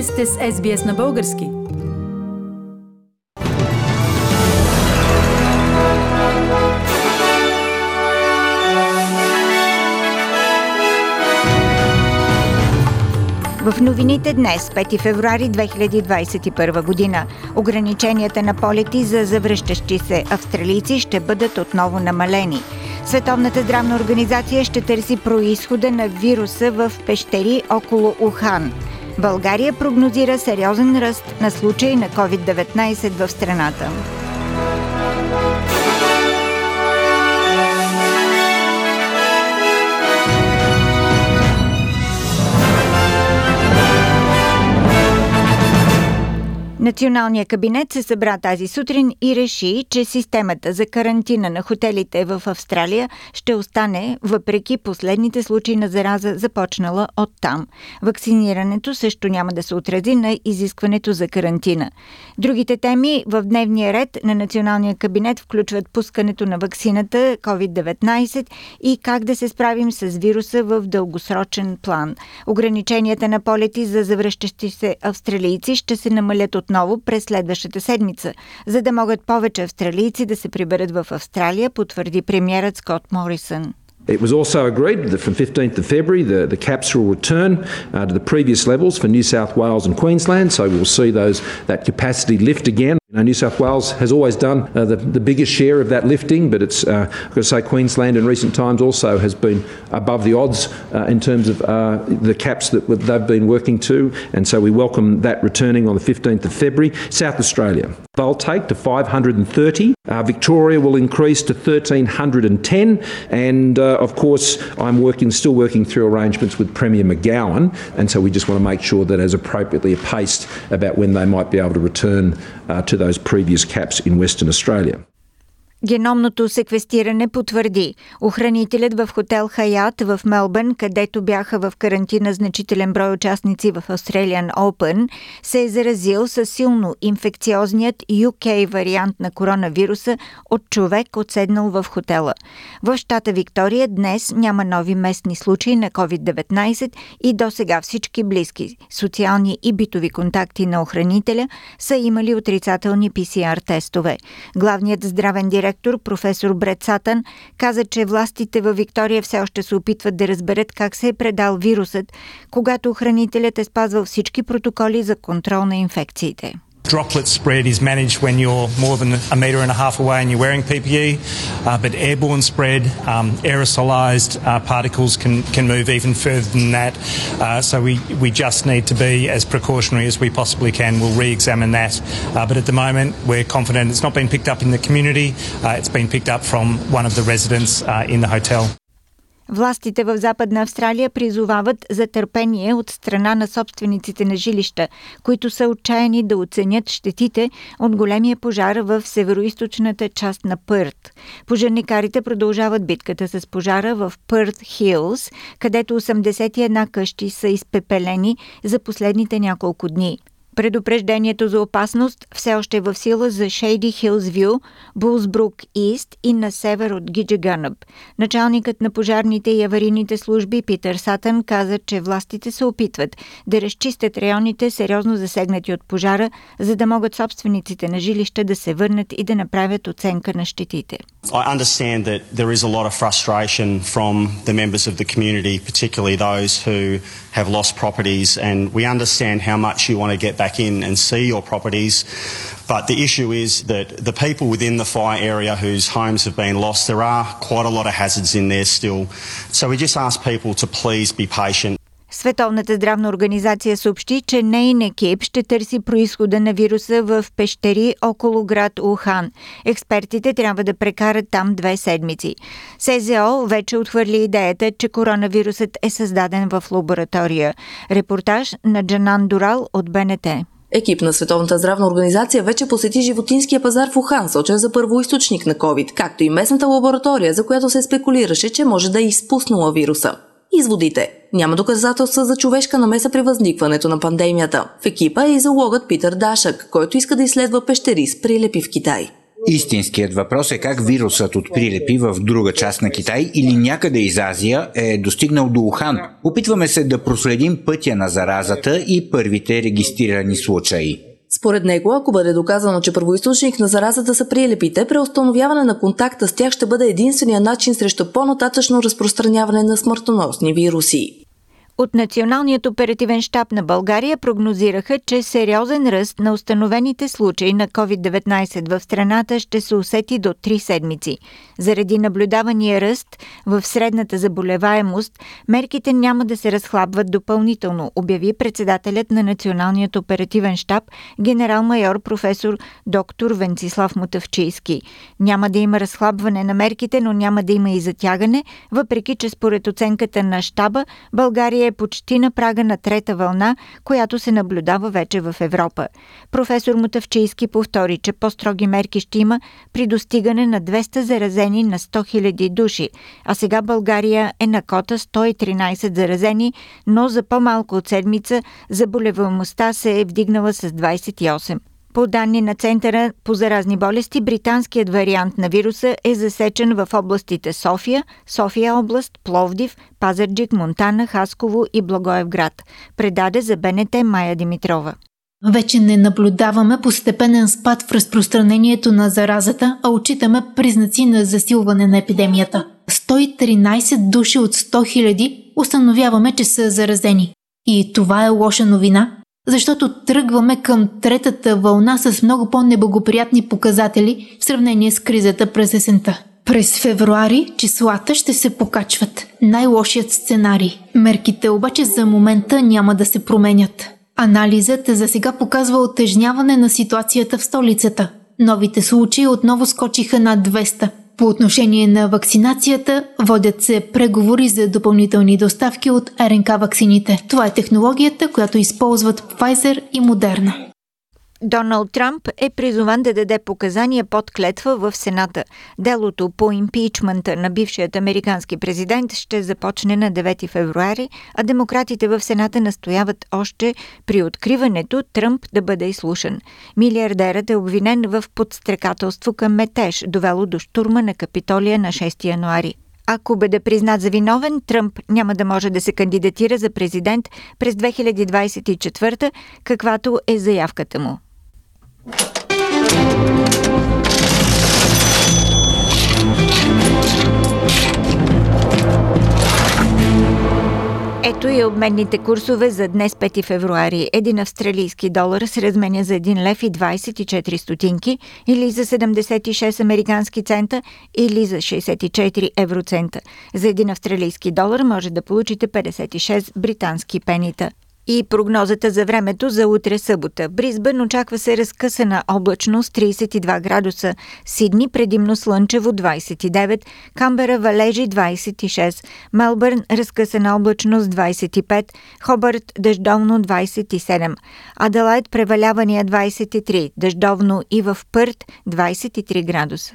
Вие сте с SBS на български. В новините днес, 5 февруари 2021 година, ограниченията на полети за завръщащи се австралийци ще бъдат отново намалени. Световната здравна организация ще търси происхода на вируса в пещери около Ухан. България прогнозира сериозен ръст на случаи на COVID-19 в страната. Националният кабинет се събра тази сутрин и реши, че системата за карантина на хотелите в Австралия ще остане въпреки последните случаи на зараза, започнала от там. Вакцинирането също няма да се отрази на изискването за карантина. Другите теми в дневния ред на Националния кабинет включват пускането на вакцината COVID-19 и как да се справим с вируса в дългосрочен план. Ограниченията на полети за завръщащи се австралийци ще се намалят от отново през следващата седмица, за да могат повече австралийци да се приберат в Австралия, потвърди премьерът Скот Морисън. It was also agreed that from 15th of February the, the caps will return uh, to the previous levels for New South Wales and Queensland, so we'll see those that capacity lift again. New South Wales has always done uh, the, the biggest share of that lifting, but it's, uh, I've got to say, Queensland in recent times also has been above the odds uh, in terms of uh, the caps that they've been working to, and so we welcome that returning on the 15th of February. South Australia, they'll take to 530. Uh, Victoria will increase to 1310, and uh, of course, I'm working, still working through arrangements with Premier McGowan, and so we just want to make sure that as appropriately paced about when they might be able to return to those previous caps in Western Australia. Геномното секвестиране потвърди. Охранителят в хотел Хаят в Мелбърн, където бяха в карантина значителен брой участници в Australian Open, се е заразил с силно инфекциозният UK вариант на коронавируса от човек отседнал в хотела. В щата Виктория днес няма нови местни случаи на COVID-19 и до сега всички близки, социални и битови контакти на охранителя са имали отрицателни PCR тестове. Главният здравен директор директор професор Бред Сатън каза, че властите във Виктория все още се опитват да разберат как се е предал вирусът, когато охранителят е спазвал всички протоколи за контрол на инфекциите. Droplet spread is managed when you're more than a metre and a half away and you're wearing PPE, uh, but airborne spread, um, aerosolised uh, particles can, can move even further than that. Uh, so we, we just need to be as precautionary as we possibly can. We'll re-examine that. Uh, but at the moment, we're confident it's not been picked up in the community. Uh, it's been picked up from one of the residents uh, in the hotel. Властите в Западна Австралия призовават за търпение от страна на собствениците на жилища, които са отчаяни да оценят щетите от големия пожар в североизточната част на Пърт. Пожарникарите продължават битката с пожара в Пърт Хилс, където 81 къщи са изпепелени за последните няколко дни. Предупреждението за опасност все още е в сила за Шейди Хилс Вю, Булсбрук Ист и на север от Гиджаганъб. Началникът на пожарните и аварийните служби Питър Сатън каза, че властите се опитват да разчистят районите сериозно засегнати от пожара, за да могат собствениците на жилища да се върнат и да направят оценка на щетите. I understand that there is a lot of frustration from the members of the community, particularly those who have lost properties, and we understand how much you want to get back in and see your properties. But the issue is that the people within the fire area whose homes have been lost, there are quite a lot of hazards in there still. So we just ask people to please be patient. Световната здравна организация съобщи, че нейн екип ще търси происхода на вируса в пещери около град Ухан. Експертите трябва да прекарат там две седмици. СЗО вече отхвърли идеята, че коронавирусът е създаден в лаборатория. Репортаж на Джанан Дурал от БНТ. Екип на Световната здравна организация вече посети животинския пазар в Ухан, сочен за първоисточник на COVID, както и местната лаборатория, за която се спекулираше, че може да е изпуснала вируса. Изводите. Няма доказателства за човешка намеса при възникването на пандемията. В екипа е и залогът Питър Дашък, който иска да изследва пещери с прилепи в Китай. Истинският въпрос е как вирусът от прилепи в друга част на Китай или някъде из Азия е достигнал до Ухан. Опитваме се да проследим пътя на заразата и първите регистрирани случаи. Според него, ако бъде доказано, че първоисточник на заразата са прилепите, преустановяване на контакта с тях ще бъде единствения начин срещу по-нататъчно разпространяване на смъртоносни вируси. От Националният оперативен штаб на България прогнозираха, че сериозен ръст на установените случаи на COVID-19 в страната ще се усети до 3 седмици. Заради наблюдавания ръст в средната заболеваемост, мерките няма да се разхлабват допълнително, обяви председателят на Националният оперативен штаб, генерал-майор професор доктор Венцислав Мутавчийски. Няма да има разхлабване на мерките, но няма да има и затягане, въпреки че според оценката на штаба България е почти на прага на трета вълна, която се наблюдава вече в Европа. Професор Мутавчийски повтори, че по-строги мерки ще има при достигане на 200 заразени на 100 000 души, а сега България е на кота 113 заразени, но за по-малко от седмица заболеваемостта се е вдигнала с 28. По данни на Центъра по заразни болести, британският вариант на вируса е засечен в областите София, София област, Пловдив, Пазарджик, Монтана, Хасково и Благоевград. Предаде за БНТ Майя Димитрова. Вече не наблюдаваме постепенен спад в разпространението на заразата, а отчитаме признаци на засилване на епидемията. 113 души от 100 000 установяваме, че са заразени. И това е лоша новина, защото тръгваме към третата вълна с много по-неблагоприятни показатели в сравнение с кризата през есента. През февруари числата ще се покачват. Най-лошият сценарий. Мерките обаче за момента няма да се променят. Анализът за сега показва отежняване на ситуацията в столицата. Новите случаи отново скочиха над 200. По отношение на вакцинацията, водят се преговори за допълнителни доставки от РНК вакцините. Това е технологията, която използват Pfizer и Moderna. Доналд Трамп е призован да даде показания под клетва в Сената. Делото по импичмента на бившият американски президент ще започне на 9 февруари, а демократите в Сената настояват още при откриването Тръмп да бъде изслушан. Милиардерът е обвинен в подстрекателство към метеж, довело до штурма на Капитолия на 6 януари. Ако бъде признат за виновен, Тръмп няма да може да се кандидатира за президент през 2024, каквато е заявката му. Ето и обменните курсове за днес 5 февруари. Един австралийски долар се разменя за 1 лев и 24 стотинки или за 76 американски цента или за 64 евроцента. За един австралийски долар може да получите 56 британски пенита. И прогнозата за времето за утре събота. Бризбън очаква се разкъсана облачност 32 градуса, Сидни предимно слънчево 29, Камбера валежи 26, Мелбърн разкъсана облачност 25, Хобърт дъждовно 27, Аделайт превалявания 23, дъждовно и в Пърт 23 градуса.